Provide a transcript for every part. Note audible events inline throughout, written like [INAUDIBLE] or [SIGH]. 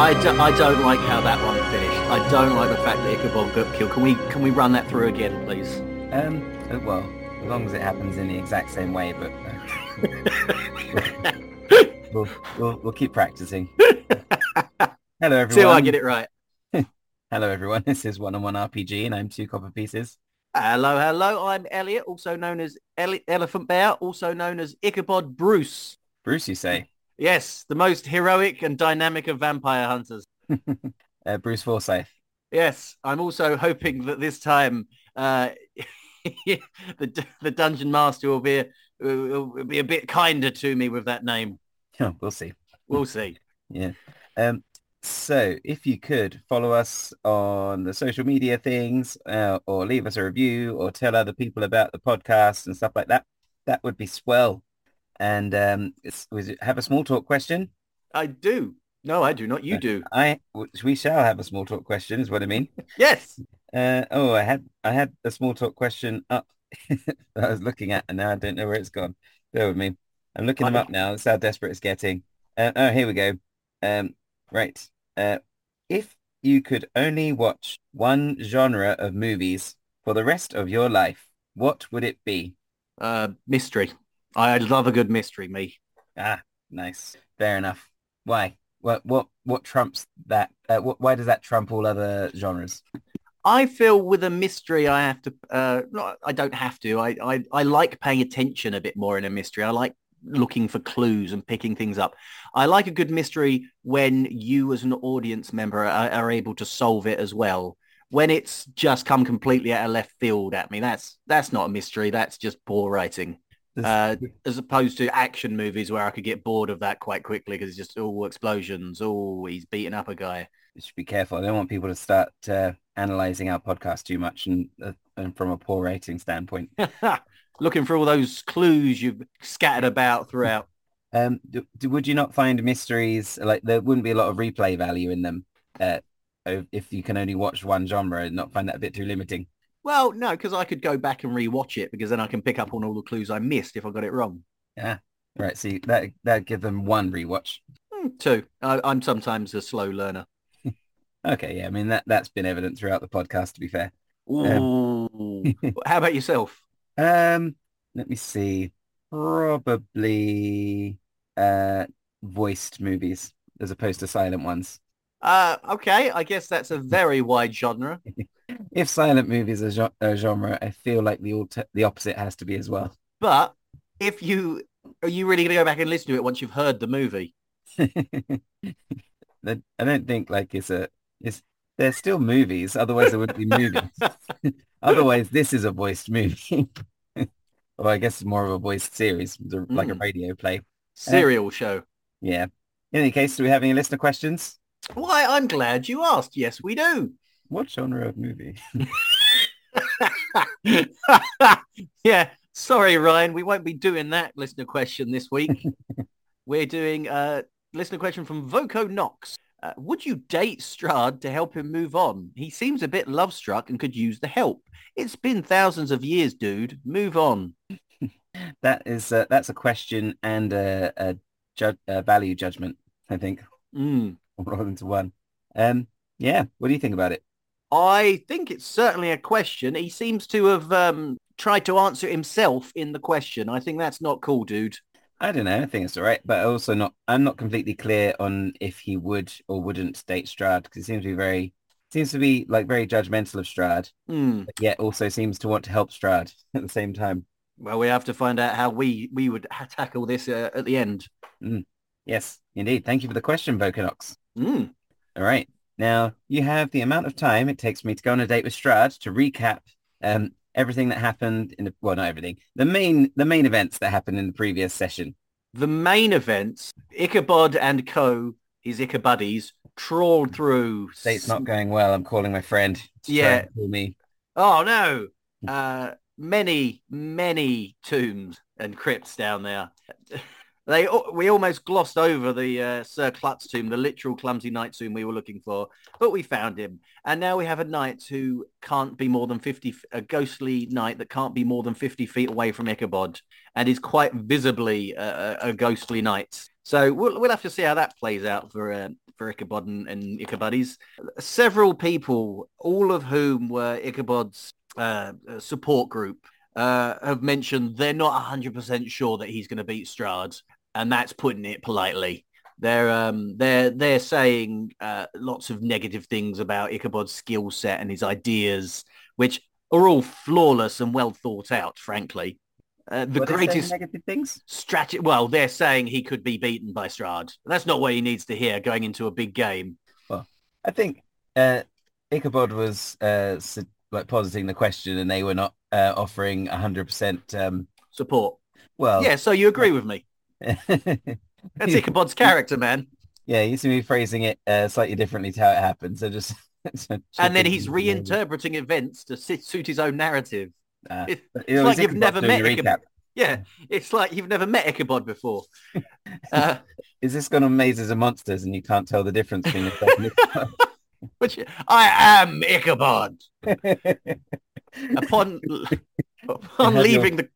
I, do, I don't like how that one finished. I don't like the fact that Ichabod got killed. Can we can we run that through again, please? Um, uh, well, as long as it happens in the exact same way, but uh, [LAUGHS] we'll, we'll, we'll keep practicing. [LAUGHS] Hello, everyone. See if I get it right. [LAUGHS] Hello, everyone. This is One on One RPG, and I'm Two Copper Pieces. Hello, hello. I'm Elliot, also known as Ele- Elephant Bear, also known as Ichabod Bruce. Bruce, you say? Yes, the most heroic and dynamic of vampire hunters. [LAUGHS] uh, Bruce Forsyth. Yes, I'm also hoping that this time uh, [LAUGHS] the the dungeon master will be a, will be a bit kinder to me with that name. Oh, [LAUGHS] we'll see. We'll see. Yeah. Um, so if you could follow us on the social media things uh, or leave us a review or tell other people about the podcast and stuff like that, that would be swell. And um, it's, was it, have a small talk question. I do. No, I do not. You do. I we shall have a small talk question is what I mean. yes. [LAUGHS] Uh, oh, I had I had a small talk question up [LAUGHS] I was looking at and now I don't know where it's gone. Bear with me. I'm looking them up now. That's how desperate it's getting. Uh, oh, here we go. Um, right. Uh, if you could only watch one genre of movies for the rest of your life, what would it be? Uh, mystery. I love a good mystery, me. Ah, nice. Fair enough. Why? What what what trumps that? Uh, what, why does that trump all other genres? I feel with a mystery, I have to. Uh, not, I don't have to. I, I I like paying attention a bit more in a mystery. I like looking for clues and picking things up. I like a good mystery when you as an audience member are, are able to solve it as well. When it's just come completely out of left field at me, that's that's not a mystery. That's just poor writing. Uh, as opposed to action movies where I could get bored of that quite quickly because it's just all explosions. Oh, he's beating up a guy. You should be careful. I don't want people to start uh, analyzing our podcast too much and, uh, and from a poor rating standpoint. [LAUGHS] Looking for all those clues you've scattered about throughout. [LAUGHS] Um, do, do, would you not find mysteries like there wouldn't be a lot of replay value in them uh, if you can only watch one genre and not find that a bit too limiting? Well, no, because I could go back and rewatch it because then I can pick up on all the clues I missed if I got it wrong. Yeah, right. See, that that give them one rewatch. Mm, two. I, I'm sometimes a slow learner. [LAUGHS] okay, yeah. I mean that that's been evident throughout the podcast. To be fair. Ooh. Um, [LAUGHS] how about yourself? [LAUGHS] Um, let me see. Probably uh voiced movies as opposed to silent ones. Uh, okay. I guess that's a very wide genre. If silent movies are a genre, I feel like the alter- the opposite has to be as well. But if you are you really going to go back and listen to it once you've heard the movie? [LAUGHS] I don't think like it's a it's they're still movies. Otherwise, there wouldn't be movies. [LAUGHS] otherwise, this is a voiced movie. [LAUGHS] well, I guess it's more of a voiced series, like mm. a radio play. Serial uh, show. Yeah. In any case, do we have any listener questions? Why, I'm glad you asked. Yes, we do. What genre of movie? [LAUGHS] yeah, sorry, Ryan. We won't be doing that listener question this week. [LAUGHS] We're doing a listener question from Voco Knox. Uh, would you date Strahd to help him move on? He seems a bit love struck and could use the help. It's been thousands of years, dude. Move on. [LAUGHS] that is uh, that's a question and a, a, ju- a value judgment, I think, mm. rather than to one. Um, yeah. What do you think about it? I think it's certainly a question. He seems to have um, tried to answer himself in the question. I think that's not cool, dude. I don't know. I think it's all right, but also not. I'm not completely clear on if he would or wouldn't date Strahd because he seems to be very seems to be like very judgmental of Strahd, mm. yet also seems to want to help Strahd [LAUGHS] at the same time. Well, we have to find out how we we would tackle this uh, at the end. Mm. Yes, indeed. Thank you for the question, Vocanox. Mm. All right. Now, you have the amount of time it takes me to go on a date with Strahd to recap um, everything that happened in the, well, not everything, the main, the main events that happened in the previous session. The main events, Ichabod and co, his Ichabuddies, trawled through. Date's not going well. I'm calling my friend. Yeah. Call me. Oh, no. [LAUGHS] Uh, many, many tombs and crypts down there. [LAUGHS] They we almost glossed over the uh, Sir Klutz tomb, the literal clumsy knight tomb we were looking for, but we found him. And now we have a knight who can't be more than 50, a ghostly knight that can't be more than 50 feet away from Ichabod and is quite visibly a, a ghostly knight. So we'll we'll have to see how that plays out for uh, for Ichabod and, and Ichabuddies. Several people, all of whom were Ichabod's uh, support group, uh, have mentioned they're not 100% sure that he's going to beat Strahd, and that's putting it politely. They're um, they're they're saying uh, lots of negative things about Ichabod's skill set and his ideas, which are all flawless and well thought out. Frankly, uh, the What are they saying greatest negative things. strategy. Well, they're saying he could be beaten by Strahd. That's not what he needs to hear going into a big game. Well, I think uh, Ichabod was uh, like positing the question, and they were not uh, offering hundred percent. Um, Support. well, Yeah, so you agree with me. That's [LAUGHS] Ichabod's character, man. yeah, you seem to be phrasing it uh, slightly differently to how it happened. So just [LAUGHS] so And then he's in. reinterpreting events to sit, suit his own narrative. Uh, it's like you've never met Ichabod. Yeah, it's like you've never met Ichabod before. [LAUGHS] Uh, Is this gone on Mazes and Monsters, and you can't tell the difference between and which I am Ichabod. Upon upon have your- leaving the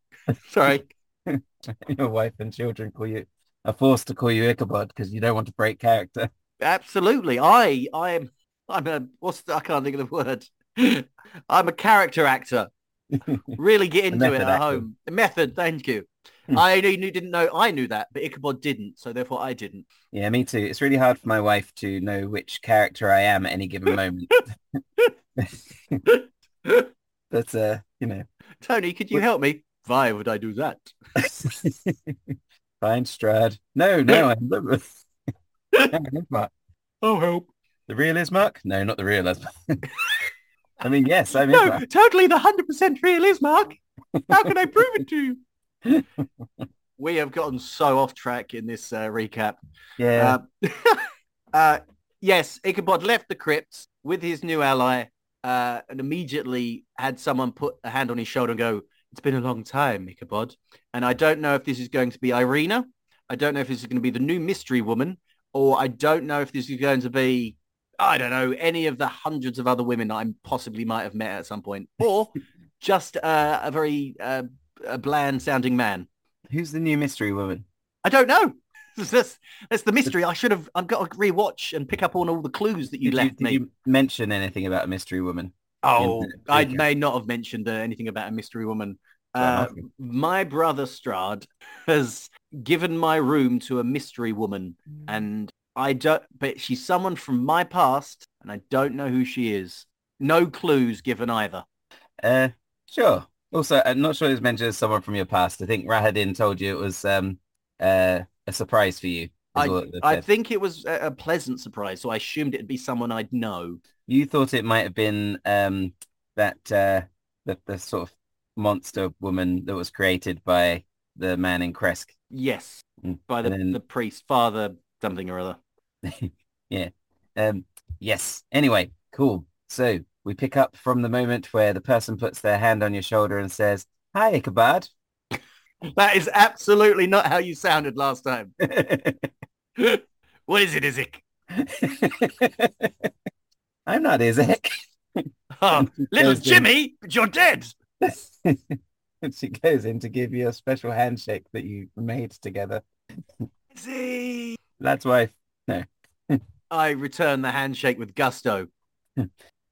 sorry, [LAUGHS] Your wife and children call you are forced to call you Ichabod because you don't want to break character. [LAUGHS] absolutely. I I am I'm a what's the, I can't think of the word. [LAUGHS] I'm a character actor. Really get into it at actor. home. The method, thank you. Hmm. I knew, knew- didn't know I knew that, but Ichabod didn't, so therefore I didn't. Yeah, me too. It's really hard for my wife to know which character I am at any given moment. But uh, you know, Tony, could you help me? Why would I do that? [LAUGHS] fine, Strahd. No, no, I'm Ismark. [LAUGHS] Oh help. The real Ismark? No, not the real Ismark. I mean, yes, I'm No, Ismark. totally the hundred percent real Ismark. How can I prove it to you? [LAUGHS] we have gotten so off track in this uh, recap. Yeah, Uh, uh, yes, Ichabod left the crypt with his new ally uh, and immediately had someone put a hand on his shoulder and go, it's been a long time, Ichabod. And I don't know if this is going to be Ireena. I don't know if this is going to be the new mystery woman, or I don't know if this is going to be, I don't know, any of the hundreds of other women I possibly might have met at some point, or [LAUGHS] just uh, a very uh, a bland sounding man. who's the new mystery woman? I don't know. [LAUGHS] That's, that's the mystery. I should have. I've got to rewatch and pick up on all the clues that you Did left did me. you mention anything about a mystery woman? Oh, the I may not have mentioned uh, anything about a mystery woman. Uh, enough. my brother Strahd has given my room to a mystery woman, and I don't. But she's someone from my past, and I don't know who she is. No clues given either. Uh, sure. Also, I'm not sure it was mentioned as someone from your past. I think Rahadin told you it was um uh, a surprise for you. I, I think it was a, a pleasant surprise, so I assumed it'd be someone I'd know. You thought it might have been um that uh the, the sort of monster woman that was created by the man in Krezk. Yes, Mm. by the, then- the priest, father something or other. [LAUGHS] yeah. Um yes. Anyway, cool. So we pick up from the moment where the person puts their hand on your shoulder and says, Hi, Ichabod. [LAUGHS] That is absolutely not how you sounded last time. [LAUGHS] what is it, Izek? [LAUGHS] I'm not Izek. Oh, little in- Jimmy, but you're dead. and she goes in to give you a special handshake that you made together. Izzy. That's why No. I return the handshake with gusto.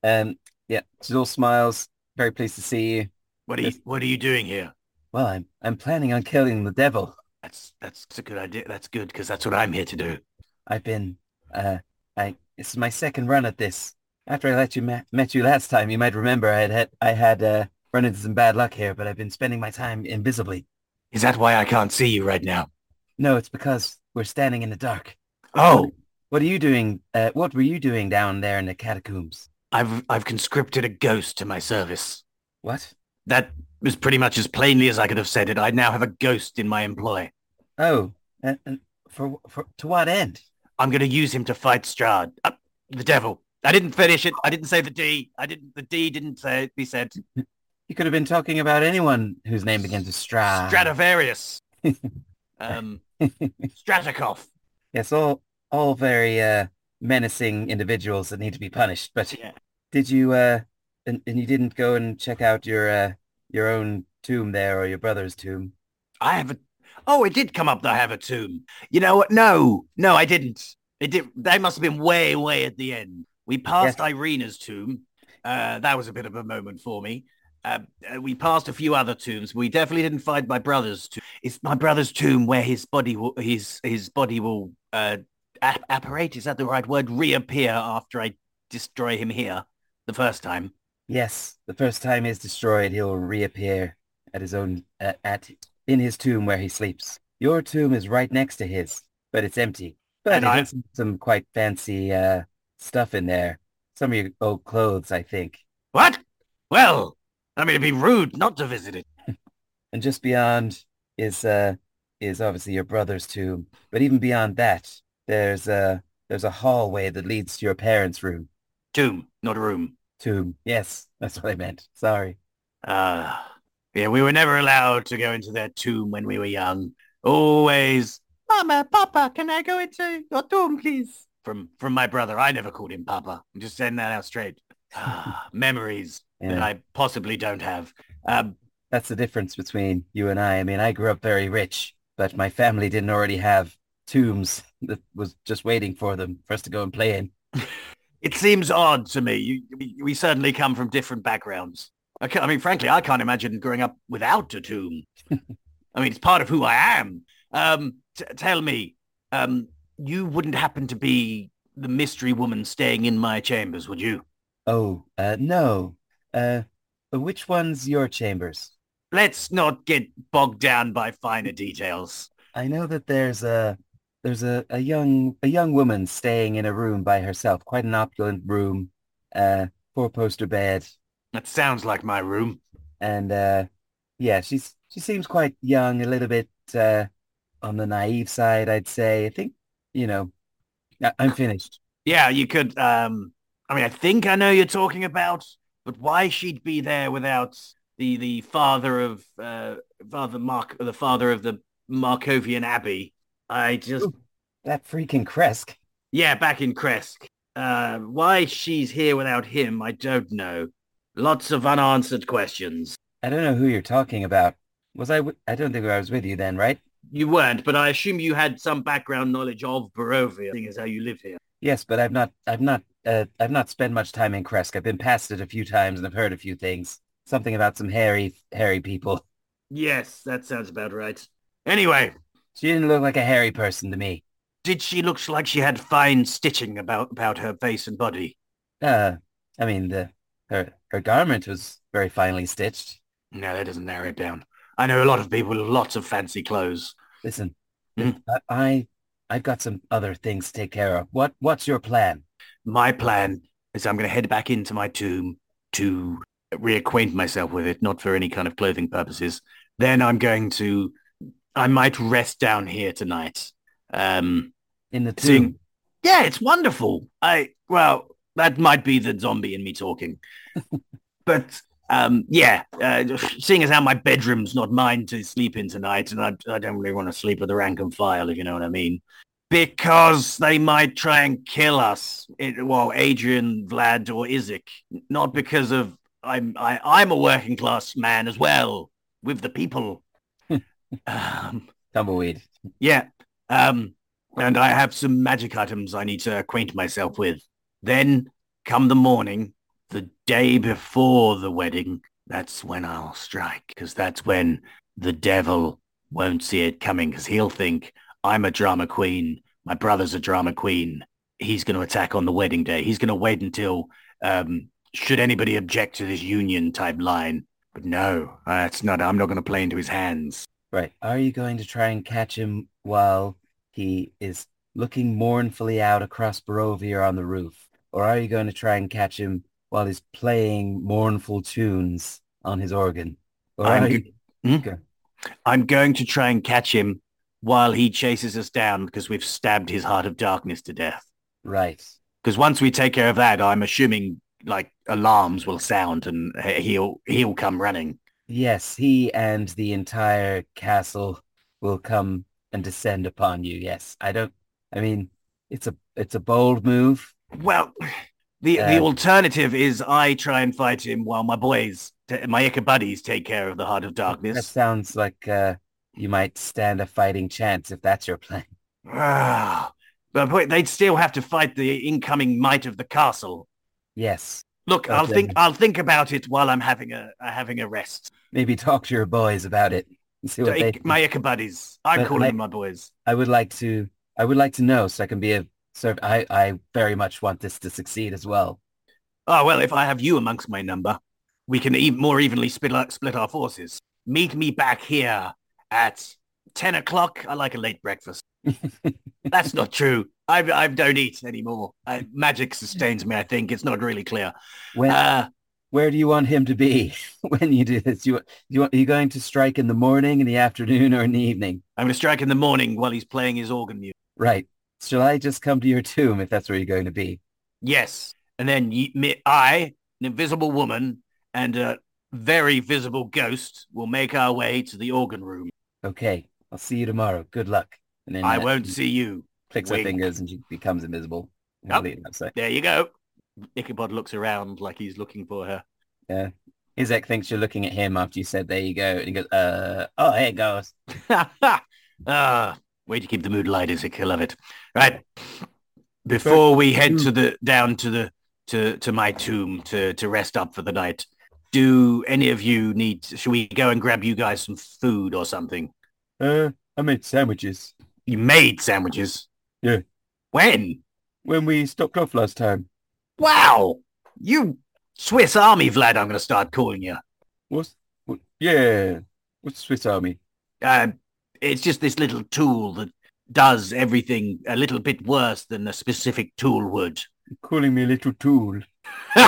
um yeah, she's all smiles, very pleased to see you. What are you What are you doing here? Well, I'm I'm planning on killing the devil. That's that's a good idea. That's good because that's what I'm here to do. I've been uh I this is my second run at this. After I let you met, met you last time, you might remember I had, had I had uh run into some bad luck here, but I've been spending my time invisibly. Is that why I can't see you right now? No, it's because we're standing in the dark. Oh, What are you doing? Uh, what were you doing down there in the catacombs? I've I've conscripted a ghost to my service. What? That was pretty much as plainly as I could have said it. I now have a ghost in my employ. Oh, and, and for for to what end? I'm going to use him to fight Strahd, uh, the devil. I didn't finish it. I didn't say the D. I didn't. The D didn't say be said. [LAUGHS] You could have been talking about anyone whose name begins with Stra. Stradivarius. [LAUGHS] um, Stratikov. Yes, all all very uh, menacing individuals that need to be punished. But Yeah. did you uh and, and you didn't go and check out your uh your own tomb there or your brother's tomb? I have a. Oh, it did come up that I have a tomb. You know what? No, no, I didn't. It did. They must have been way, way at the end. We passed yes. Ireena's tomb. Uh, that was a bit of a moment for me. Uh, uh, we passed a few other tombs. We definitely didn't find my brother's tomb. It's my brother's tomb where his body will his his body will uh, ap- apparate. Is that the right word? Reappear after I destroy him here the first time. Yes, the first time he's destroyed, he'll reappear at his own uh, at in his tomb where he sleeps. Your tomb is right next to his, but it's empty. But it has some quite fancy uh, stuff in there. Some of your old clothes, I think. What? Well, I mean, it'd be rude not to visit it. [LAUGHS] and just beyond is uh is obviously your brother's tomb. But even beyond that, there's a there's a hallway that leads to your parents' room. Tomb, not a room. Tomb. Yes, that's what I meant. Sorry. Ah. Uh, yeah, we were never allowed to go into their tomb when we were young. Always, Mama, Papa, can I go into your tomb, please? From from my brother. I never called him Papa. I'm just saying that out straight. Ah, [LAUGHS] memories yeah. that I possibly don't have. Um, That's the difference between you and I. I mean, I grew up very rich, but my family didn't already have tombs [LAUGHS] that was just waiting for them for us to go and play in. [LAUGHS] it seems odd to me. You, we, we certainly come from different backgrounds. I, I mean, frankly, I can't imagine growing up without a tomb. [LAUGHS] I mean, it's part of who I am. Um, t- tell me, um, you wouldn't happen to be the mystery woman staying in my chambers, would you? Oh, uh, no. Uh, which one's your chambers? Let's not get bogged down by finer details. I know that there's a there's a, a young a young woman staying in a room by herself, quite an opulent room, uh, four poster bed. That sounds like my room. And uh, yeah, she's she seems quite young, a little bit uh, on the naive side, I'd say. I think you know, I'm finished. Yeah, you could. Um, I mean, I think I know you're talking about, but why she'd be there without the the father of uh, father Mark, the father of the Markovian Abbey? I just Ooh, that freaking Krezk. Yeah, back in Krezk. Uh, why she's here without him, I don't know. Lots of unanswered questions. I don't know who you're talking about. Was I? W- I don't think I was with you then, right? You weren't, but I assume you had some background knowledge of Barovia, seeing as how you live here. Yes, but I've not. I've not. Uh, I've not spent much time in Krezk. I've been past it a few times and I've heard a few things. Something about some hairy, hairy people. Yes, that sounds about right. Anyway, she didn't look like a hairy person to me. Did she look like she had fine stitching about about her face and body? Uh, I mean, the her her garment was very finely stitched. No, that doesn't narrow it down. I know a lot of people with lots of fancy clothes. Listen, mm-hmm. I I've got some other things to take care of. What what's your plan? My plan is I'm going to head back into my tomb to reacquaint myself with it, not for any kind of clothing purposes. Then I'm going to, I might rest down here tonight. Um, in the tomb. Seeing, yeah, it's wonderful. I well, that might be the zombie in me talking, [LAUGHS] but um, yeah, uh, seeing as how my bedroom's not mine to sleep in tonight, and I, I don't really want to sleep with the rank and file, if you know what I mean, because they might try and kill us. It, well, Adrian, Vlad, or Izek, not because of I'm I, I'm a working class man as well with the people. Um, Tumbleweed. Yeah, um, and I have some magic items I need to acquaint myself with. Then, come the morning, the day before the wedding, that's when I'll strike, because that's when the devil won't see it coming, because he'll think I'm a drama queen, my brother's a drama queen. He's going to attack on the wedding day. He's going to wait until, um, should anybody object to this union type line. But no, that's not, I'm not going to play into his hands. Right. Are you going to try and catch him while he is looking mournfully out across Barovia on the roof? Or are you going to try and catch him while he's playing mournful tunes on his organ? Or I'm, you... hmm? I'm going to try and catch him while he chases us down because we've stabbed his heart of darkness to death. Right. Because once we take care of that, I'm assuming like alarms will sound and he'll he'll come running. Yes, he and the entire castle will come and descend upon you. Yes, I don't. I mean, it's a it's a bold move. Well, the uh, the alternative is I try and fight him while my boys, my Ichabuddies, take care of the Heart of Darkness. That sounds like uh, you might stand a fighting chance if that's your plan. Ah, but boy, they'd still have to fight the incoming might of the castle. Yes. Look, But, I'll think um, I'll think about it while I'm having a uh, having a rest. Maybe talk to your boys about it see what they my Ichabuddies. I'm But calling I- them my boys. I would like to I would like to know so I can be a so I I very much want this to succeed as well. Oh well, if I have you amongst my number, we can e- more evenly split our, split our forces. Meet me back here at ten o'clock. I like a late breakfast. That's not true. I I don't eat anymore. I, magic sustains me. I think it's not really clear. When Uh, where do you want him to be [LAUGHS] when you do this? You you want are you going to strike in the morning, in the afternoon, or in the evening? I'm going to strike in the morning while he's playing his organ music. Right. Shall I just come to your tomb if that's where you're going to be? Yes, and then ye, me, I, an invisible woman, and a very visible ghost will make our way to the organ room. Okay. I'll see you tomorrow. Good luck. And then I uh, won't see you. clicks her fingers and she becomes invisible. Yep. Completely. There you go. Ichabod looks around like he's looking for her. Yeah. Izek thinks you're looking at him after you said there you go. And he goes, uh oh here it goes. ah, way to keep the mood light, Izek. I love it. Right. Before we head to the down to the to to my tomb to to rest up for the night, do any of you need? Should we go and grab you guys some food or something? Uh I made sandwiches You made sandwiches. Yeah. When? when we stopped off last time. Wow. You Swiss Army Vlad, I'm going to start calling you. What's what, yeah. What's Swiss Army? Uh, it's just this little tool that does everything a little bit worse than a specific tool would. calling me a little tool.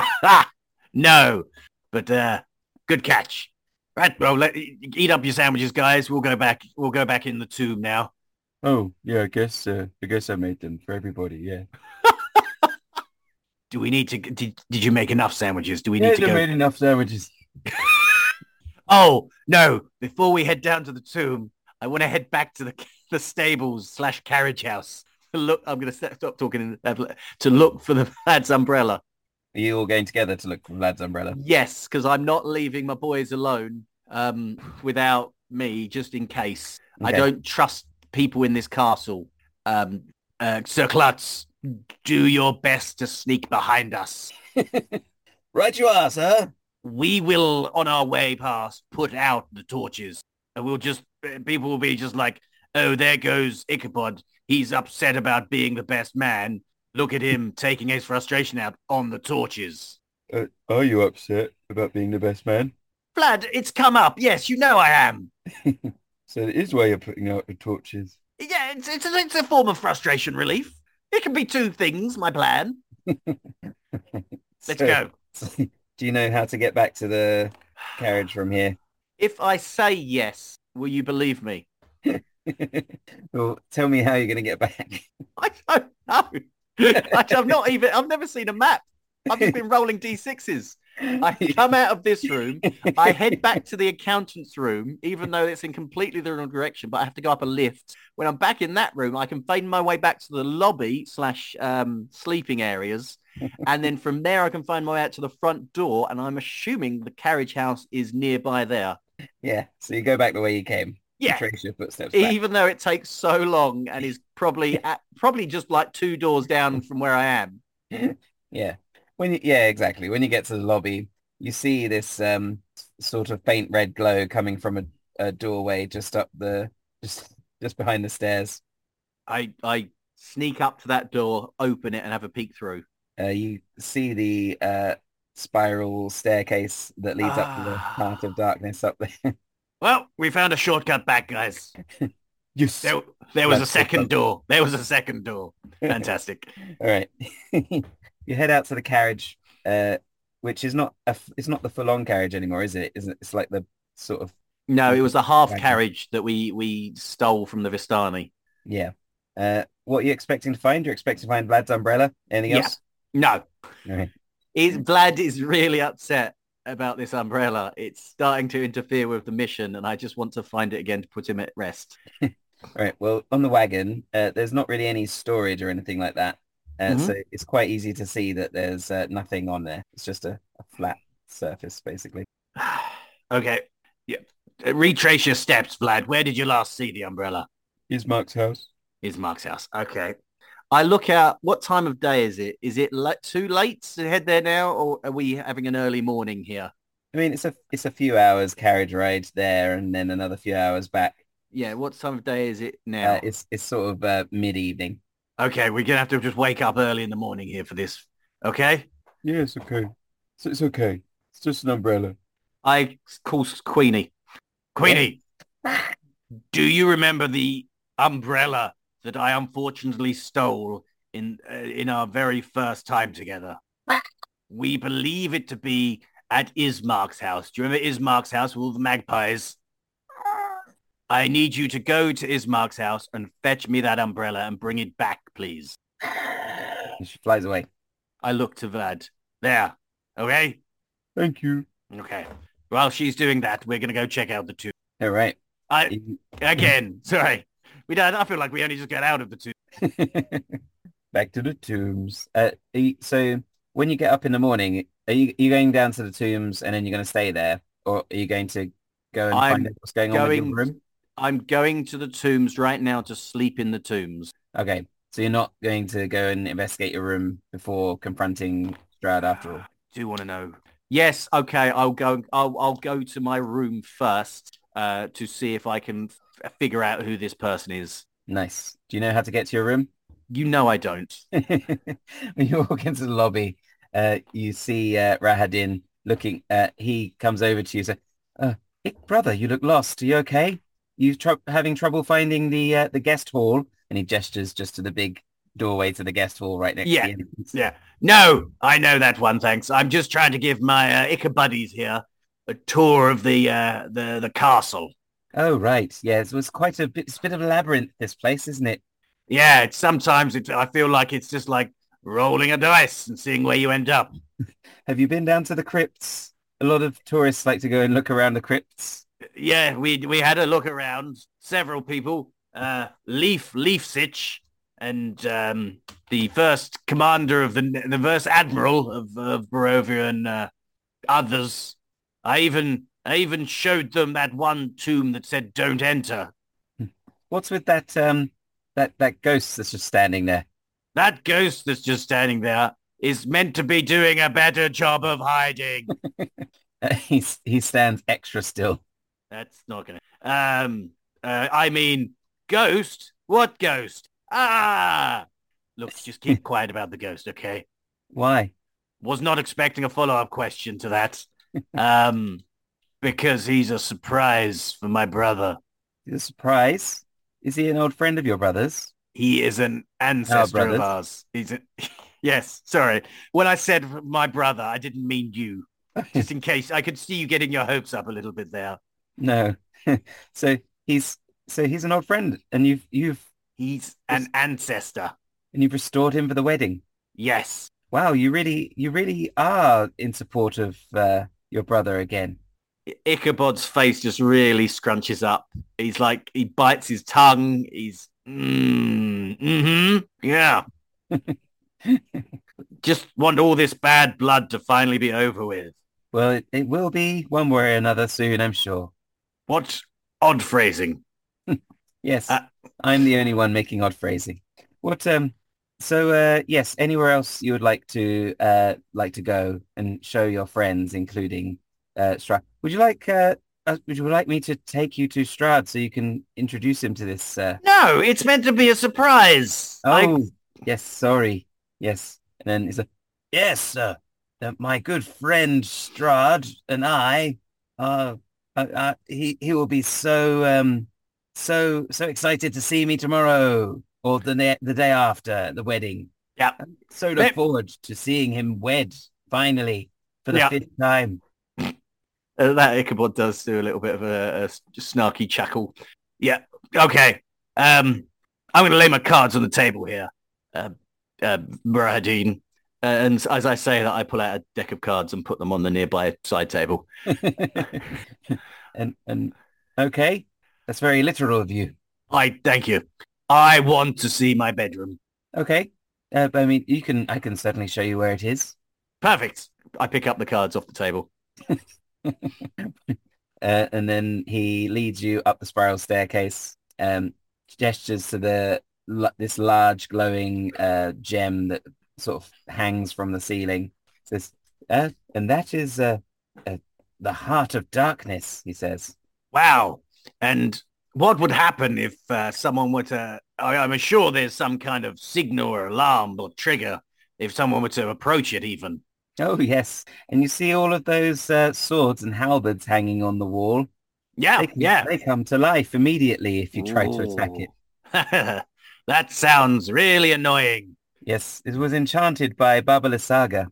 [LAUGHS] no, but uh, good catch. Right, well, let, eat up your sandwiches, guys. We'll go back. We'll go back in the tomb now. Oh, yeah, I guess uh, I guess I made them for everybody, yeah. Do we need to? Did, did you make enough sandwiches? Do we yeah, need to I go? made enough sandwiches. [LAUGHS] Oh no! Before we head down to the tomb, I want to head back to the [LAUGHS] the stables slash carriage house. to Look, I'm going to stop talking to look for the [LAUGHS] lad's umbrella. Are you all going together to look for Vlad's umbrella? Yes, because I'm not leaving my boys alone um, without me, just in case. I don't trust people in this castle. Um, uh, Sir Klutz, do your best to sneak behind us. [LAUGHS] Right you are, sir. We will, on our way past, put out the torches. And we'll just, uh, people will be just like, oh, there goes Ichabod. He's upset about being the best man. Look at him [LAUGHS] taking his frustration out on the torches. Uh, are you upset about being the best man? Vlad, it's come up. Yes, you know I am. [LAUGHS] So it is why you're putting out the torches. Yeah, it's, it's, a, it's a form of frustration relief. It can be two things, my plan. Let's [LAUGHS] So- go. [LAUGHS] Do you know how to get back to the carriage from here? If I say yes, will you believe me? [LAUGHS] well, tell me how you're going to get back. I don't know. I've not even, I've never seen a map. I've just been rolling D6s. I come out of this room. I head back to the accountant's room, even though it's in completely the wrong direction, but I have to go up a lift. When I'm back in that room, I can find my way back to the lobby slash um, sleeping areas. and then from there, I can find my way out to the front door. And I'm assuming the carriage house is nearby there. Yeah, so you go back the way you came. Yeah. Trace your footsteps back. Even though it takes so long and is probably at, probably just like two doors down from where I am. [LAUGHS] Yeah. When you, yeah, exactly. When you get to the lobby, you see this um sort of faint red glow coming from a, a doorway just up the just just behind the stairs. I I sneak up to that door, open it, and have a peek through. Uh, you see the uh spiral staircase that leads up to the Ah. path of darkness up there. [LAUGHS] Well, we found a shortcut back, guys. [LAUGHS] yes. There, there was a That's so second door. There was a second door. [LAUGHS] Fantastic. All right. You head out to the carriage, uh, which is not a, f- it's not the full-on carriage anymore, is it? Isn't it? It's like the sort of No, it was the half Wagon. carriage that we we stole from the Vistani. yeah. Uh, what are you expecting to find? You're expecting to find Vlad's umbrella? Anything Yeah. else? No, is Vlad is really upset about this umbrella. It's starting to interfere with the mission, and I just want to find it again to put him at rest. All [LAUGHS] right. Well, on the wagon, uh, there's not really any storage or anything like that. Uh, Mhm. So it's quite easy to see that there's uh, nothing on there. It's just a, a flat surface, basically. [SIGHS] okay. Yeah. Uh, retrace your steps, Vlad. Where did you last see the umbrella? Ismark's house. Ismark's house. Okay. I look out. What time of day is it? Is it le- too late to head there now, or are we having an early morning here? I mean, it's a it's a few hours carriage ride there, and then another few hours back. Yeah. What time of day is it now? Uh, it's it's sort of uh, mid evening. Okay, we're gonna have to just wake up early in the morning here for this. Okay. Yes, okay. It's, it's okay. It's just an umbrella. I call Queenie. Queenie, [LAUGHS] do you remember the umbrella that I unfortunately stole in uh, in our very first time together? [LAUGHS] we believe it to be at Ismark's house. Do you remember Ismark's house with all the magpies? I need you to go to Ismark's house and fetch me that umbrella and bring it back, please. [SIGHS] She flies away. I look to Vlad. There. Okay? Thank you. Okay. While she's doing that, we're going to go check out the tomb. All right. I, [LAUGHS] again, sorry. We don't, I feel like we only just got out of the tomb. [LAUGHS] Back to the tombs. Uh, you, so when you get up in the morning, are you, are you going down to the tombs and then you're going to stay there? Or are you going to go and I'm find out what's going on in your room? I'm going to the tombs right now to sleep in the tombs. Okay. So you're not going to go and investigate your room before confronting Strahd after all? I do want to know. Yes, okay, I'll go I'll I'll go to my room first uh, to see if I can f- figure out who this person is. Nice. Do you know how to get to your room? You know I don't. [LAUGHS] when you walk into the lobby, uh, you see uh, Rahadin looking. Uh, he comes over to you. and "Uh, brother, you look lost. Are you okay? You tr- having trouble finding the uh, the guest hall?" And he gestures just to the big doorway to the guest hall right next Yeah. to entrance. Yeah. No, I know that one, thanks. I'm just trying to give my uh, Ichabuddies here a tour of the uh, the the castle. Oh, right. Yeah, it was quite a bit, it's a bit of a labyrinth, this place, isn't it? Yeah, it's sometimes it, I feel like it's just like rolling a dice and seeing where you end up. [LAUGHS] Have you been down to the crypts? A lot of tourists like to go and look around the crypts. Yeah, we we had a look around. Several people, uh, Leaf Leafsich, and um, the first commander of the the first admiral of of Barovia and uh, others. I even I even showed them that one tomb that said "Don't enter." What's with that um that that ghost that's just standing there? That ghost that's just standing there is meant to be doing a better job of hiding. [LAUGHS] He's he stands extra still. That's not gonna. Um, uh, I mean, ghost. What ghost? Ah, look, [LAUGHS] just keep quiet about the ghost, okay? Why? Was not expecting a follow-up question to that. [LAUGHS] Um, because he's a surprise for my brother. He's a surprise. Is he an old friend of your brother's? He is an ancestor of ours. He's a. [LAUGHS] Yes, sorry. When I said my brother, I didn't mean you. Just in case, I could see you getting your hopes up a little bit there. No. [LAUGHS] so he's so he's an old friend, and you've you've He's an ancestor. and you've restored him for the wedding. Yes. Wow, you really you really are in support of uh, your brother again. Ichabod's face just really scrunches up. He's like, he bites his tongue. He's, mm, mm-hmm, yeah. [LAUGHS] just want all this bad blood to finally be over with. Well, it, it will be one way or another soon, I'm sure. What odd phrasing. [LAUGHS] Yes, Uh, I'm the only one making odd phrasing. What um so uh yes, anywhere else you would like to uh like to go and show your friends, including uh Strahd. Would you like uh uh, would you like me to take you to Strahd so you can introduce him to this uh No, it's meant to be a surprise. Oh I- yes, sorry. Yes. And then he's like, Yes, sir. Uh, my good friend Strahd and I uh, uh, uh he he will be so um so so excited to see me tomorrow or the ne- the day after the wedding. Yeah. So look forward to seeing him wed finally for the fifth time. Uh, that Ichabod does do a little bit of a snarky chuckle. Yeah. Okay. Um, I'm going to lay my cards on the table here, uh, uh, Muradin. And as I say that, I pull out a deck of cards and put them on the nearby side table. [LAUGHS] [LAUGHS] and and okay, that's very literal of you. I thank you. I want to see my bedroom. Okay. Uh, I mean, you can, I can certainly show you where it is. Perfect. I pick up the cards off the table. [LAUGHS] uh, and then he leads you up the spiral staircase. Um, gestures to the this large glowing uh, gem that sort of hangs from the ceiling. Says, uh, and that is uh, uh, the heart of darkness. He says. Wow. And what would happen if uh, someone were to? I, I'm sure there's some kind of signal or alarm or trigger if someone were to approach it, even. Oh yes, and you see all of those uh, swords and halberds hanging on the wall. Yeah, they, yeah. They come to life immediately if you try Ooh. to attack it. [LAUGHS] that sounds really annoying. Yes, it was enchanted by Baba Lysaga.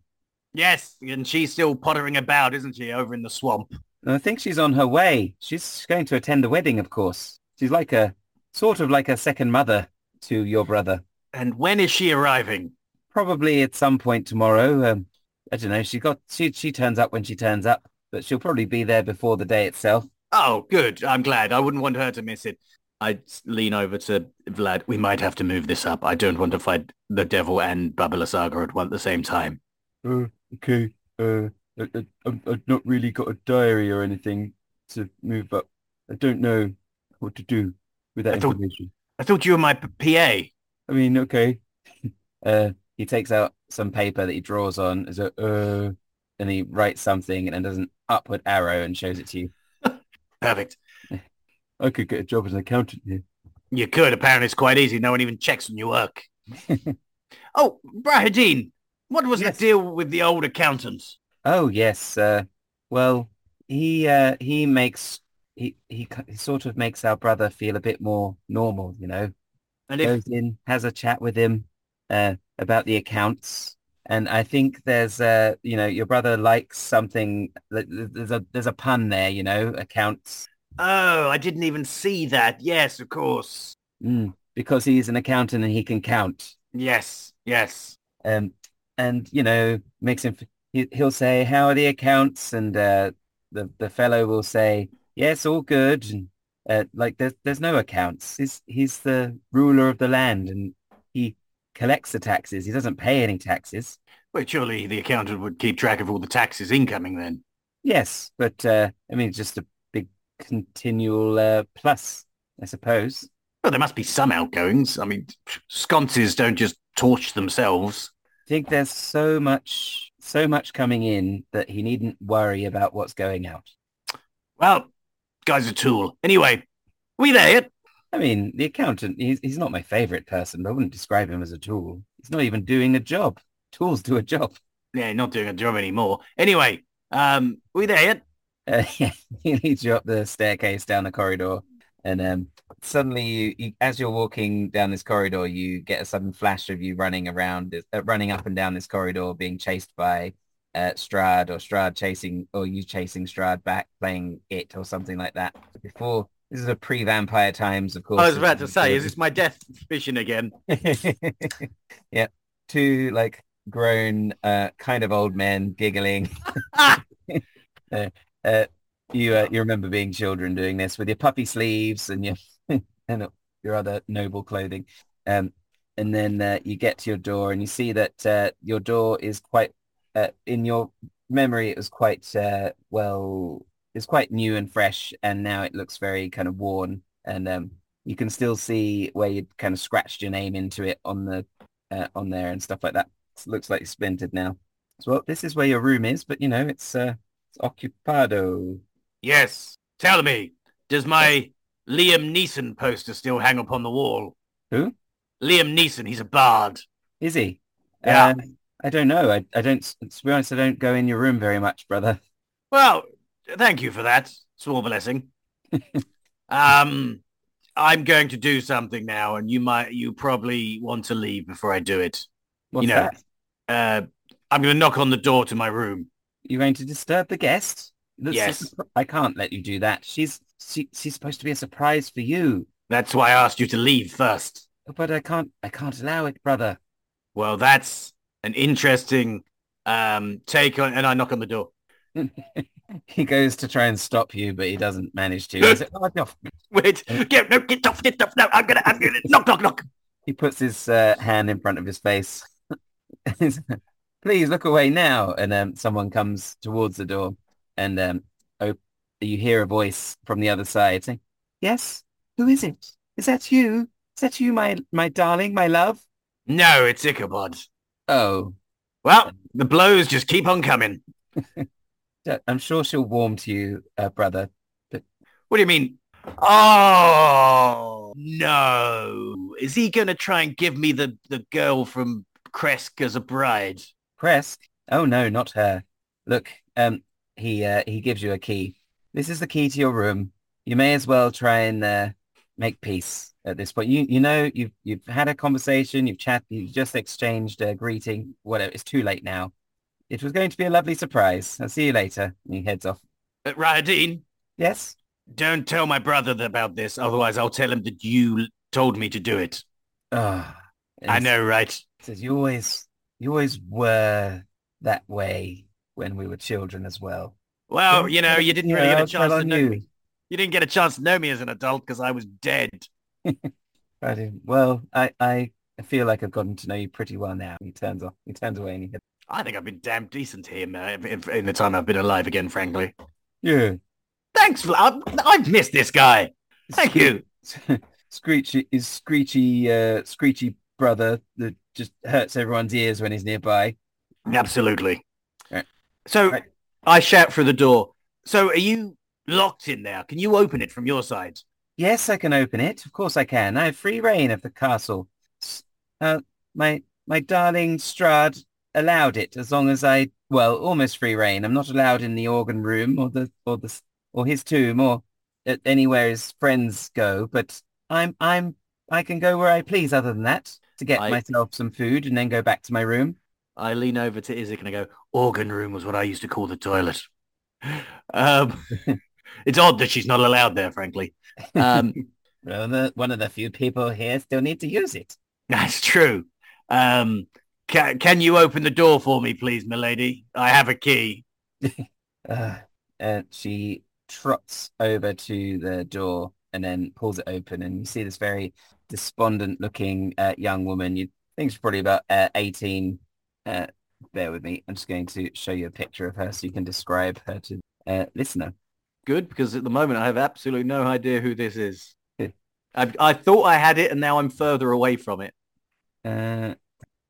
Yes, and she's still pottering about, isn't she, over in the swamp? I think she's on her way. She's going to attend the wedding, of course. She's like a sort of like a second mother to your brother. And when is she arriving? Probably at some point tomorrow. Um, I don't know. She got she she turns up when she turns up, but she'll probably be there before the day itself. Oh, good. I'm glad. I wouldn't want her to miss it. I lean over to Vlad. We might have to move this up. I don't want to fight the devil and Baba Lysaga at one at the same time. Uh, okay. Uh, I, I've not really got a diary or anything to move up. I don't know what to do with that I thought, information. I thought you were my PA. I mean, okay. [LAUGHS] uh, he takes out some paper that he draws on as a uh, and he writes something and then does an upward arrow and shows it to you. [LAUGHS] Perfect. I could get a job as an accountant here. You could. Apparently, it's quite easy. No one even checks when you work. [LAUGHS] oh, Rahadin, what was yes. the deal with the old accountant? Oh yes. Uh, well, he uh, he makes he, he he sort of makes our brother feel a bit more normal, you know. And if... goes in, has a chat with him uh, about the accounts, and I think there's uh you know your brother likes something. There's a there's a pun there, you know, accounts Oh, I didn't even see that. Yes, of course. Mm, because he's an accountant and he can count. Yes, yes. Um, and you know, makes him. He, will say, "How are the accounts?" And uh, the the fellow will say, "Yes, all good." And uh, like there's there's no accounts. He's he's the ruler of the land, and he collects the taxes. He doesn't pay any taxes. Well, surely the accountant would keep track of all the taxes incoming then. Yes, but uh, I mean, just a continual uh, plus, I suppose. Well, there must be some outgoings. I mean, sconces don't just torch themselves. I think there's so much, so much coming in that he needn't worry about what's going out. Well, guy's a tool. Anyway, we there yet? I mean, the accountant, he's, he's not my favorite person, but I wouldn't describe him as a tool. He's not even doing a job. Tools do a job. Yeah, not doing a job anymore. Anyway, um, we there yet? Uh, [LAUGHS] yeah, he leads you up the staircase down the corridor, and um, suddenly, you, you, as you're walking down this corridor, you get a sudden flash of you running around, uh, running up and down this corridor, being chased by uh, Strahd, or Strahd chasing, or you chasing Strahd back, playing it or something like that. Before this is a pre-vampire times, of course. I was about to say, is this my death vision again? [LAUGHS] yeah, two like grown, uh, kind of old men giggling. [LAUGHS] uh, uh, you uh, you remember being children doing this with your puppy sleeves and your [LAUGHS] and your other noble clothing. Um, and then uh, you get to your door and you see that uh, your door is quite uh, in your memory it was quite uh, well it's quite new and fresh and now it looks very kind of worn and um, you can still see where you kind of scratched your name into it on the on there and stuff like that it looks like it's splintered now so well, this is where your room is but you know it's occupado. Yes. Tell me, does my Liam Neeson poster still hang upon the wall? Who? Liam Neeson. He's a bard. Is he? Yeah. Uh, I don't know. I, I don't, to be honest, I don't go in your room very much, brother. Well, thank you for that. Small blessing. [LAUGHS] um, I'm going to do something now, and you might, you probably want to leave before I do it. What's you know, that? Uh, I'm going to knock on the door to my room. You're going to disturb the guest? That's yes. I can't let you do that. She's she, she's supposed to be a surprise for you. That's why I asked you to leave first. But I can't I can't allow it, brother. Well, that's an interesting um, take on and I knock on the door. [LAUGHS] he goes to try and stop you, but he doesn't manage to. He's like, oh, no. Wait, get no, get off, get off. No, I'm gonna, I'm gonna knock, knock, knock. He puts his uh, hand in front of his face [LAUGHS] please look away now. And um, someone comes towards the door and um, op- you hear a voice from the other side saying, "Yes, who is it? Is that you? Is that you, my my darling, my love?" No, it's Ichabod. Oh, Well, the blows just keep on coming. [LAUGHS] I'm sure she'll warm to you, uh, brother. What do you mean? Oh, no. Is he going to try and give me the, the girl from Krezk as a bride? Krezk? Oh no, not her. Look, um, he uh, he gives you a key. This is the key to your room. You may as well try and uh, make peace at this point. You you know you've you've had a conversation, you've chat, you've just exchanged a greeting. Whatever, it's too late now. It was going to be a lovely surprise. I'll see you later. And he heads off. Uh, Rahadin, Yes. don't tell my brother about this, otherwise I'll tell him that you told me to do it. Oh, I know, right? Says you always you always were that way when we were children as well. Well, you know, you didn't yeah, really get a chance to know you. me. You didn't get a chance to know me as an adult because I was dead. [LAUGHS] I. Well, I, I feel like I've gotten to know you pretty well now. He turns off. He turns away and he heads. I think I've been damn decent here man, in, in the time I've been alive again, frankly. Yeah. Thanks, Fl- I've, missed this guy. Thank you. [LAUGHS] Screechy is Screechy uh Screechy brother that just hurts everyone's ears when he's nearby. Absolutely. Right. So Right. I shout through the door. So are you locked in there? Can you open it from your side? Yes, I can open it. Of course I can. I have free reign of the castle. Uh, my my darling Strahd allowed it as long as I well, almost free reign. I'm not allowed in the organ room or the or the or his tomb or anywhere his friends go, but I'm I'm I can go where I please other than that to get I- myself some food and then go back to my room. I lean over to Izek and I go, organ room was what I used to call the toilet. Um, [LAUGHS] it's odd that she's not allowed there, frankly. Um, [LAUGHS] Well, the, one of the few people here still need to use it. that's true. Um, can, can you open the door for me, please, milady? I have a key. [LAUGHS] Uh, and she trots over to the door and then pulls it open and you see this very despondent looking uh, young woman. You think she's probably about uh, 18. Uh, bear with me. I'm just going to show you a picture of her so you can describe her to uh, listener. Good, because at the moment I have absolutely no idea who this is. I, I thought I had it and now I'm further away from it. Uh,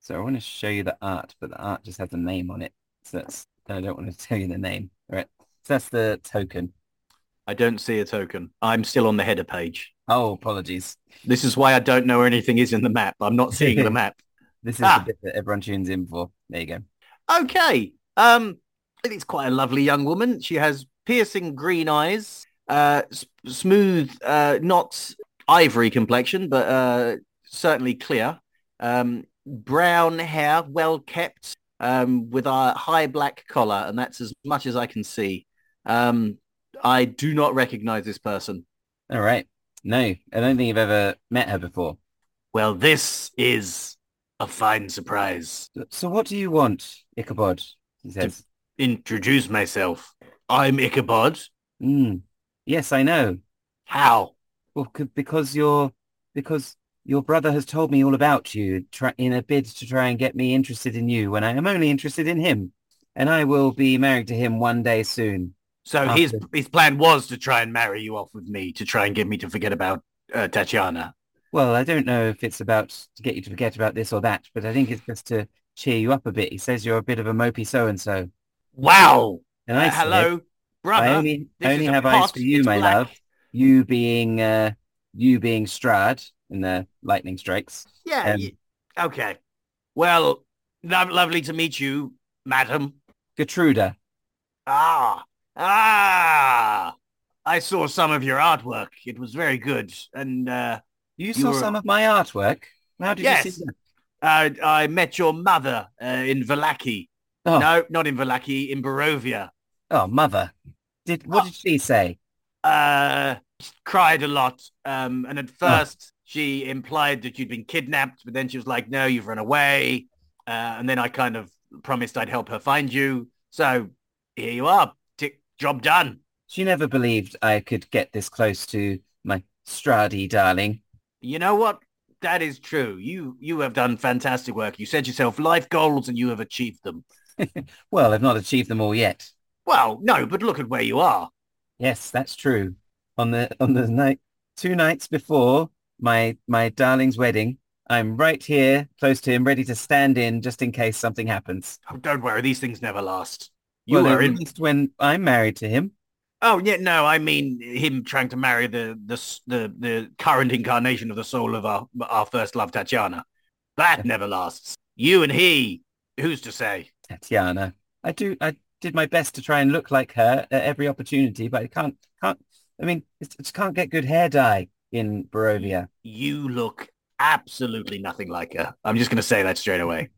so I want to show you the art, but the art just has a name on it. So that's, I don't want to [LAUGHS] tell you the name. All right. So that's the token. I don't see a token. I'm still on the header page. Oh, apologies. This is why I don't know where anything is in the map. I'm not seeing the [LAUGHS] map. This is Ah. the bit that everyone tunes in for. There you go. Okay. Um, it's quite a lovely young woman. She has piercing green eyes, uh, s- smooth, uh, not ivory complexion, but uh, certainly clear. Um, brown hair, well kept, um, with a high black collar, and that's as much as I can see. Um, I do not recognize this person. All right. No, I don't think you've ever met her before. Well, this is a fine surprise. So what do you want, Ichabod? He says. Introduce myself. I'm Ichabod. Mm, yes, I know. How? Well, c- because your because your brother has told me all about you try, in a bid to try and get me interested in you when I am only interested in him. And I will be married to him one day soon. So his After- his plan was to try and marry you off with me to try and get me to forget about uh, Tatiana. Well, I don't know if it's about to get you to forget about this or that, but I think it's just to cheer you up a bit. He says you're a bit of a mopey so-and-so. Wow. And I Uh, said, hello, brother. I only, only have eyes for you, it's my black. love. You being uh, you being Strahd in the lightning strikes. Yeah. Um, okay. Well, lo- lovely to meet you, madam. Gertruda. Ah, ah. I saw some of your artwork. It was very good, and uh, You saw were- some of my artwork. How did you see that? uh, I met your mother uh, in Vallaki. Oh, No, not in Vallaki, in Barovia. oh, mother. Did what Oh. did she say? uh, cried a lot. Um, and at Oh. first she implied that you'd been kidnapped, but then she was like, no, you've run away. Uh, and then I kind of promised I'd help her find you. So here you are. Job done. She never believed I could get this close to my Stradi darling. You know what? That is true. You you have done fantastic work. You set yourself life goals and you have achieved them. [LAUGHS] Well, I've not achieved them all yet. Well, no, but look at where you are. Yes, that's true. On the on the night two nights before my my darling's wedding, I'm right here close to him, ready to stand in just in case something happens. Oh, don't worry, these things never last. You well, are at in. least when I'm married to him. Oh yeah, no, I mean him trying to marry the the the, the current incarnation of the soul of our our first love, Tatiana. That never lasts. You and he, who's to say? Tatiana. I do I did my best to try and look like her at every opportunity, but I can't can't I mean, just can't get good hair dye in Barovia. You look absolutely nothing like her. I'm just going to say that straight away.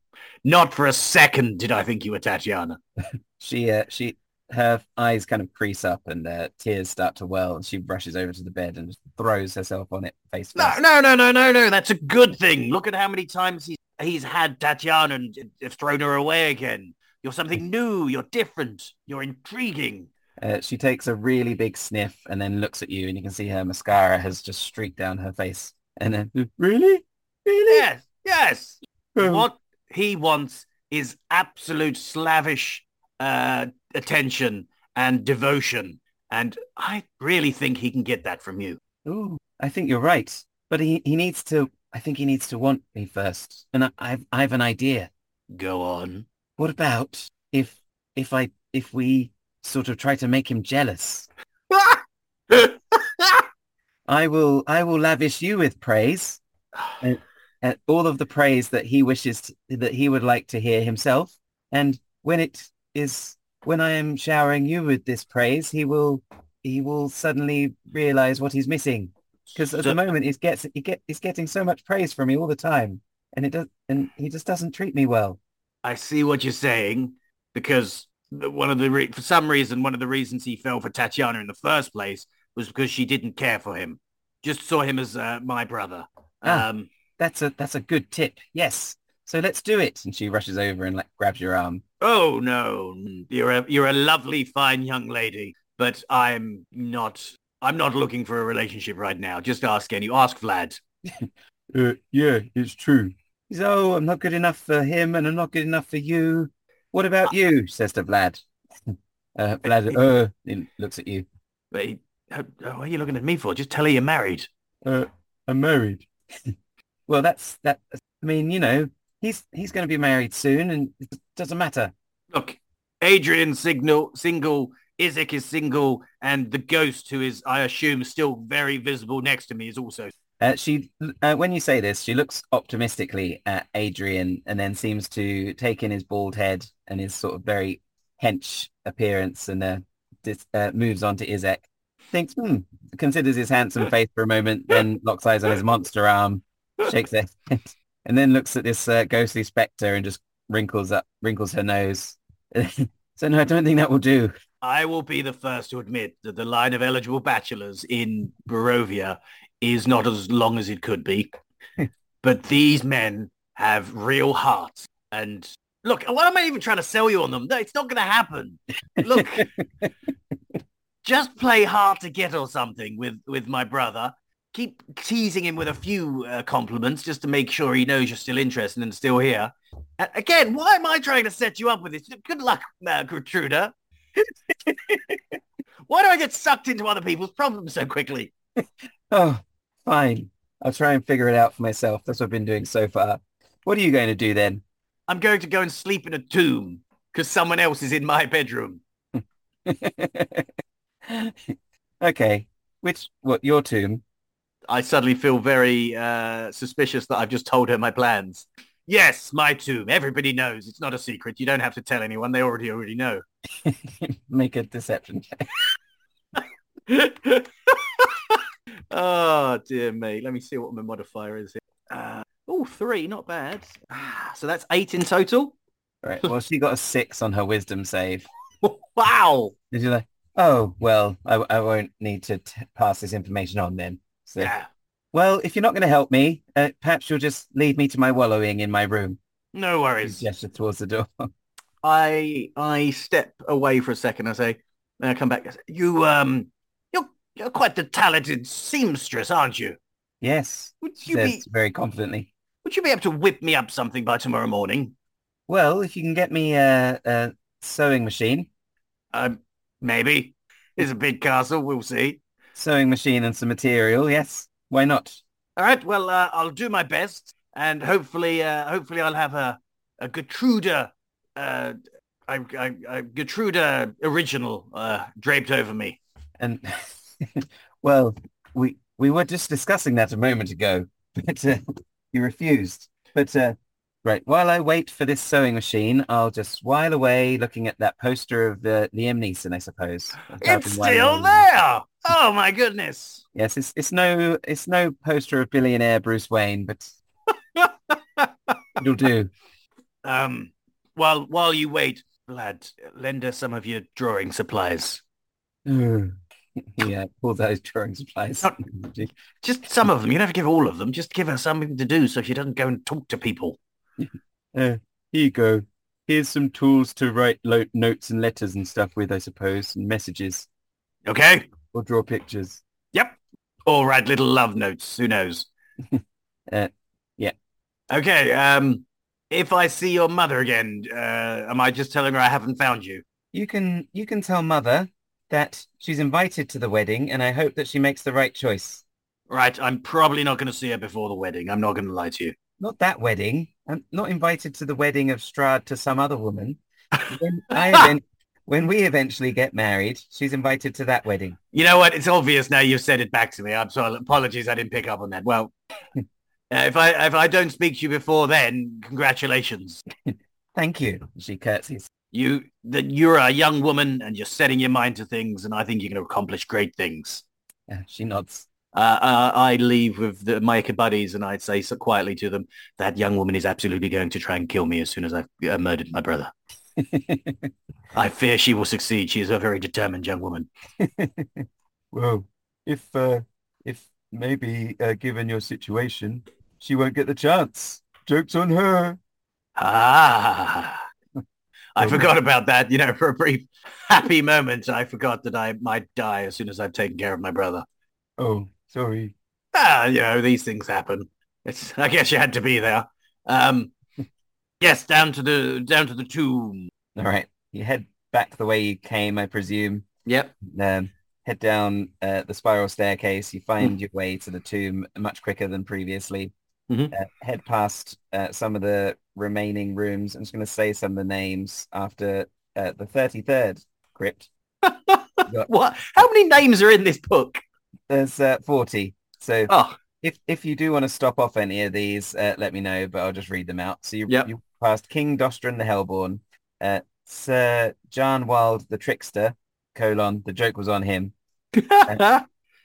Not for a second did I think you were Tatiana. [LAUGHS] she, uh, she, her eyes kind of crease up and uh, tears start to well, and she rushes over to the bed and throws herself on it face first. No, no, no, no, no, no. That's a good thing. Look at how many times he's he's had Tatiana and thrown her away again. You're something [LAUGHS] new. You're different. You're intriguing. Uh, she takes a really big sniff and then looks at you, and you can see her mascara has just streaked down her face. And then, really? Really? Yes, yes. Oh. What he wants is absolute slavish uh, attention and devotion. And I really think he can get that from you. Oh, I think you're right. But he, he needs to, I think he needs to want me first. And I, I've, I have an idea. Go on. What about if, if I, if we sort of try to make him jealous? [LAUGHS] I will I will lavish you with praise, [SIGHS] and, all of the praise that he wishes that he would like to hear himself. And when it is when I am showering you with this praise, he will he will suddenly realize what he's missing. Because at so, the moment, he gets he get he's getting so much praise from me all the time, and it does and he just doesn't treat me well. I see what you're saying because one of the re- for some reason one of the reasons he fell for Tatiana in the first place was because she didn't care for him. Just saw him as uh, my brother. Ah, um, that's a that's a good tip. Yes. So let's do it. And she rushes over and like, grabs your arm. Oh no, you're a you're a lovely, fine young lady, but I'm not. I'm not looking for a relationship right now. Just ask any. Ask Vlad. [LAUGHS] uh, yeah, it's true. He's oh, I'm not good enough for him, and I'm not good enough for you. What about uh, you? Says to Vlad. [LAUGHS] Uh, Vlad [LAUGHS] uh, he looks at you. But he, what are you looking at me for? Just tell her you're married. Uh, I'm married. Well, that's that. I mean, you know, he's he's going to be married soon, and it doesn't matter. Look, Adrian signal single, Izek is single, and the ghost, who is, I assume, still very visible next to me, is also. Uh, she, uh, when you say this, she looks optimistically at Adrian, and then seems to take in his bald head and his sort of very hench appearance, and uh, dis- uh, moves on to Izek thinks, hmm, considers his handsome face for a moment, then locks eyes on his monster arm, shakes their head, [LAUGHS] and then looks at this uh, ghostly spectre and just wrinkles up, wrinkles her nose. [LAUGHS] so no, I don't think that will do. I will be the first to admit that the line of eligible bachelors in Barovia is not as long as it could be. [LAUGHS] but these men have real hearts. And look, what am I even trying to sell you on them? No, it's not going to happen. Look, just play hard to get or something with with my brother. Keep teasing him with a few uh, compliments just to make sure he knows you're still interested and still here. Again, why am I trying to set you up with this? Good luck, uh, Gertruda. [LAUGHS] why do I get sucked into other people's problems so quickly? [LAUGHS] oh, fine. I'll try and figure it out for myself. That's what I've been doing so far. What are you going to do then? I'm going to go and sleep in a tomb because someone else is in my bedroom. [LAUGHS] okay. Which, what, your tomb? I suddenly feel very uh, suspicious that I've just told her my plans. Yes, my tomb. Everybody knows. It's not a secret. You don't have to tell anyone. They already already know. [LAUGHS] Make a deception check. [LAUGHS] oh, dear me. Let me see what my modifier is. Uh, oh, three. Not bad. So that's eight in total. Right. Well, she got a six on her wisdom save. [LAUGHS] wow. Did you like? Oh, well, I, I won't need to pass this information on then. So, yeah. Well, if you're not going to help me, uh, perhaps you'll just lead me to my wallowing in my room. No worries. Gesture towards the door. [LAUGHS] I I step away for a second. I say, then I come back. you um, you're you're quite the talented seamstress, aren't you? Yes. Would you be very confidently? Would you be able to whip me up something by tomorrow morning? Well, if you can get me a, a sewing machine. Um, Maybe. it's a big castle. We'll see. Sewing machine and some material. Yes. Why not? All right. Well, uh, I'll do my best, and hopefully, uh, hopefully, I'll have a a Gertruda, uh, a, a, a Gertruda original uh, draped over me. And [LAUGHS] well, we we were just discussing that a moment ago, [LAUGHS] but uh, you refused. But uh, right, while I wait for this sewing machine, I'll just while away looking at that poster of uh, Liam Neeson, I suppose. It's still there. Oh my goodness. Yes, it's it's no it's no poster of billionaire Bruce Wayne, but it'll do. [LAUGHS] Um, while while you wait, lad, lend us some of your drawing supplies. [LAUGHS] yeah, all those drawing supplies. Not- Just some of them. You don't have to give all of them. Just give her something to do so she doesn't go and talk to people. [LAUGHS] Uh, here you go. Here's some tools to write lo- notes and letters and stuff with, I suppose, and messages Okay? Or draw pictures. Yep. Or write little love notes. Who knows? [LAUGHS] Uh, yeah. Okay. Um, if I see your mother again, uh, am I just telling her I haven't found you? you can you can tell mother that she's invited to the wedding, and I hope that she makes the right choice. Right. I'm probably not going to see her before the wedding. I'm not going to lie to you. Not that wedding. I'm not invited to the wedding of Strahd to some other woman. [LAUGHS] I event- when we eventually get married, she's invited to that wedding. You know what? It's obvious now you've said it back to me. I'm sorry. Apologies. I didn't pick up on that. Well, [LAUGHS] uh, if I if I don't speak to you before then, congratulations. [LAUGHS] Thank you. She curtsies. You that you're a young woman and you're setting your mind to things, and I think you're going to accomplish great things. Uh, she nods. Uh, uh, I leave with the, my buddies, and I'd say so quietly to them, that young woman is absolutely going to try and kill me as soon as I've uh, murdered my brother. [LAUGHS] I fear she will succeed. She is a very determined young woman. [LAUGHS] well, if uh, if maybe uh, given your situation, she won't get the chance. Joke's on her. Ah, [LAUGHS] I forgot about that. You know, for a brief happy moment, I forgot that I might die as soon as I've taken care of my brother. Oh, sorry. Ah, you know, these things happen. It's, I guess you had to be there. Um, yes, down to the down to the tomb. All right. You head back the way you came, I presume. Yep. Um, head down uh, the spiral staircase. You find your way to the tomb much quicker than previously. Mhm. Uh, head past uh, some of the remaining rooms. I'm just going to say some of the names after uh, the 33rd crypt. [LAUGHS] What? How many names are in this book? There's uh, 40. So Oh, if if you do want to stop off any of these, uh, let me know, but I'll just read them out. So you, Yep. you passed King Dostron the Hellborn, uh, Sir John Wild the Trickster, colon, the joke was on him, [LAUGHS]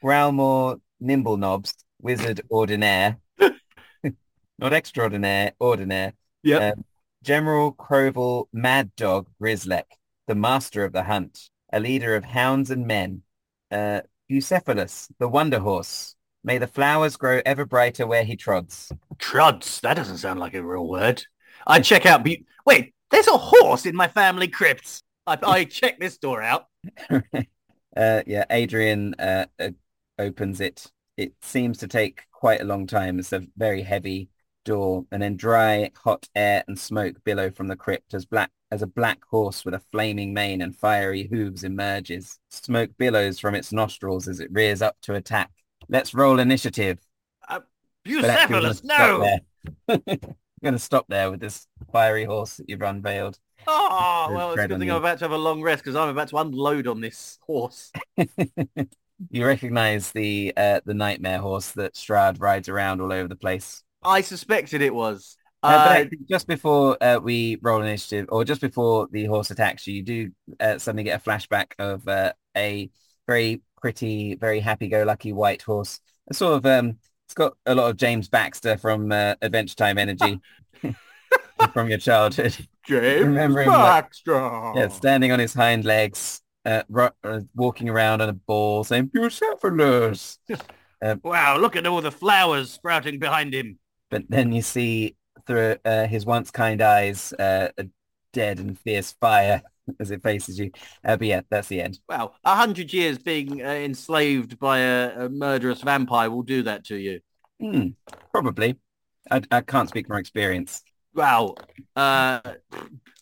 Growlmore Nimble Knobs, Wizard Ordinaire, [LAUGHS] not extraordinaire, ordinaire, yep. um, General Croval Mad Dog Grislek, the master of the hunt, a leader of hounds and men, uh, Bucephalus, the Wonder Horse, may the flowers grow ever brighter where he trods. Trods. That doesn't sound like a real word. I check out. Be- Wait, there's a horse in my family crypt. I, I [LAUGHS] check this door out. [LAUGHS] Uh, yeah, Adrian uh, uh, opens it. It seems to take quite a long time. It's a very heavy door, and then dry, hot air and smoke billow from the crypt as black as a black horse with a flaming mane and fiery hooves emerges. Smoke billows from its nostrils as it rears up to attack. Let's roll initiative. Actually, Bucephalus, no. I'm going to stop there with this fiery horse that you've unveiled. Oh, There's well, it's a good thing you. I'm about to have a long rest because I'm about to unload on this horse. [LAUGHS] You recognize the uh, the nightmare horse that Strahd rides around all over the place. I suspected it was. Uh, Uh, just before uh, we roll initiative, or just before the horse attacks you, you do uh, suddenly get a flashback of uh, a very pretty, very happy-go-lucky white horse. Sort of, um, it's got a lot of James Baxter from uh, Adventure Time energy [LAUGHS] from your childhood. [LAUGHS] James remember him, like- Baxter. Yeah, standing on his hind legs, uh, ro- uh, walking around on a ball, saying "Bucephalus." [LAUGHS] Wow, look at all the flowers sprouting behind him. But then you see through uh, his once kind eyes uh, a dead and fierce fire as it faces you. Uh, but yeah, that's the end. Wow, a hundred years being uh, enslaved by a, a murderous vampire will do that to you. Hmm, probably. I, I can't speak from experience. Wow, uh,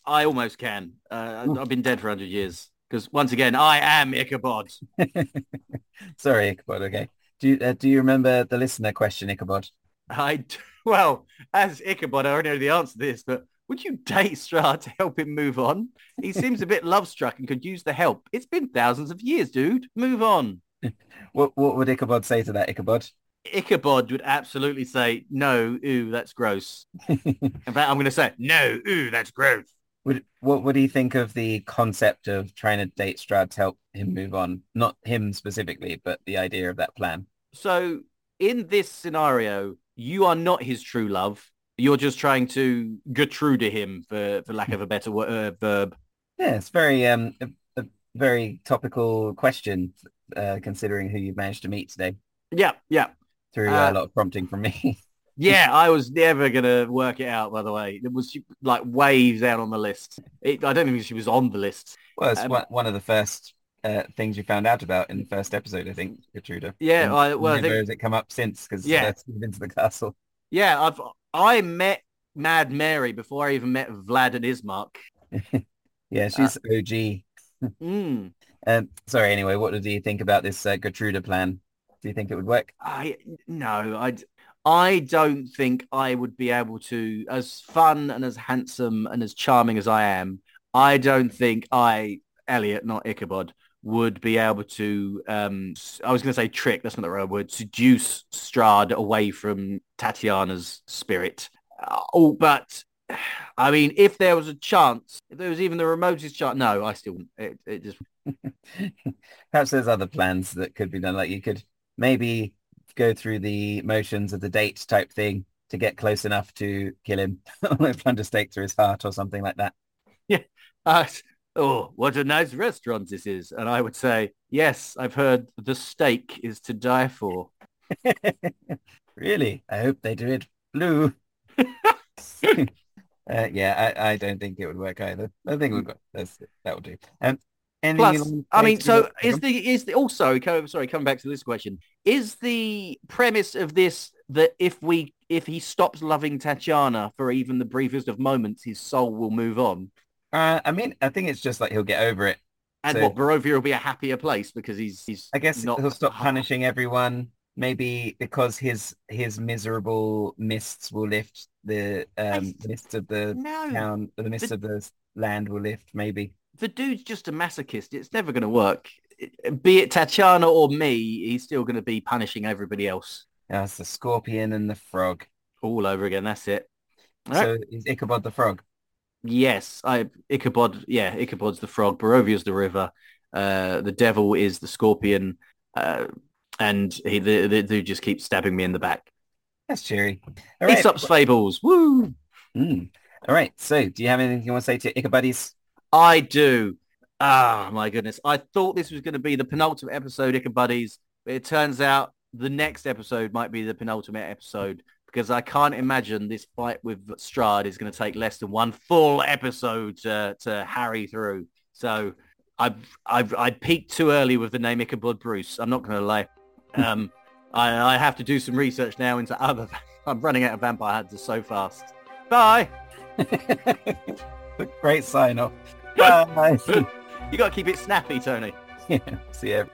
I almost can. Uh, I've been dead for a hundred years. because once again, I am Ichabod. [LAUGHS] Sorry, Ichabod. Okay. Do you uh, do you remember the listener question, Ichabod? I [LAUGHS] well, as Ichabod, I already know the answer to this, but would you date Strahd to help him move on? He seems a bit love struck and could use the help. It's been thousands of years, dude. Move on. [LAUGHS] what what would Ichabod say to that, Ichabod? Ichabod would absolutely say, no, ooh, that's gross. In fact, I'm going to say, no, ooh, that's gross. Would, what, do you think of the concept of trying to date Strahd to help him move on? Not him specifically, but the idea of that plan. So in this scenario, you are not his true love. You're just trying to get Gertrude him, for, for lack of a better uh, verb. Yeah, it's very um a, a very topical question, uh, considering who you've managed to meet today. Yeah, yeah. Through uh, a lot of prompting from me. [LAUGHS] yeah, I was never gonna work it out. By the way, it was like waves out on the list. It, I don't think she was on the list. Well, it's um, one of the first uh, things you found out about in the first episode, I think, Gertrude. Yeah, I, well, I think... has it come up since? Because yeah, into the castle. Yeah, I've I met Mad Mary before I even met Vlad and Ismark. [LAUGHS] yeah, she's uh, OG. mm. [LAUGHS] um, sorry. Anyway, what do you think about this uh, Gertrude plan? Do you think it would work? I no, I I don't think I would be able to, as fun and as handsome and as charming as I am. I don't think I, Elliot, not Ichabod, would be able to. Um, I was going to say trick. That's not the right word. Seduce Strahd away from Tatiana's spirit. Uh, oh, but [SIGHS] I mean, if there was a chance, if there was even the remotest chance, no, I still it, it just. [LAUGHS] Perhaps there's other plans that could be done. Like you could maybe go through the motions of the date type thing to get close enough to kill him, [LAUGHS] plunder stake through his heart or something like that. Yeah. [LAUGHS] Uh, oh, what a nice restaurant this is. And I would say, yes, I've heard the steak is to die for. Really? I hope they do it blue. [LAUGHS] uh, yeah, I, I don't think it would work either. I think we've got that's that will do. Um, Plus, I mean, so is the is the also sorry coming back to this question is the premise of this that if we if he stops loving Tatiana for even the briefest of moments, his soul will move on. Uh, I mean, I think it's just like he'll get over it. And so, what Barovia will be a happier place because he's he's. I guess not... he'll stop punishing everyone. Maybe because his his miserable mists will lift the um I... mists of the no. town, the mists the... of the land will lift. Maybe the dude's just a masochist. It's never going to work. Be it Tatiana or me, he's still going to be punishing everybody else. That's the scorpion and the frog. All over again. That's it. so right. is Ichabod the frog? Yes, I Ichabod. Yeah, Ichabod's the frog. Barovia's the river. Uh, the devil is the scorpion, uh, and he the, the dude just keeps stabbing me in the back. That's cheery. All right. Aesop's fables. Woo! Mm. All right. So, do you have anything you want to say to Ichabod's? I do. Ah, oh, my goodness. I thought this was going to be the penultimate episode, Ichabuddies, but it turns out the next episode might be the penultimate episode because I can't imagine this fight with Strahd is going to take less than one full episode to, to harry through. So I've, I've, I peaked too early with the name Ichabod Bruce. I'm not going to lie. Um, I, I have to do some research now into other... [LAUGHS] I'm running out of vampire hunters so fast. Bye! [LAUGHS] Great sign off. [LAUGHS] Bye. you got to keep it snappy, Tony. Yeah. See you.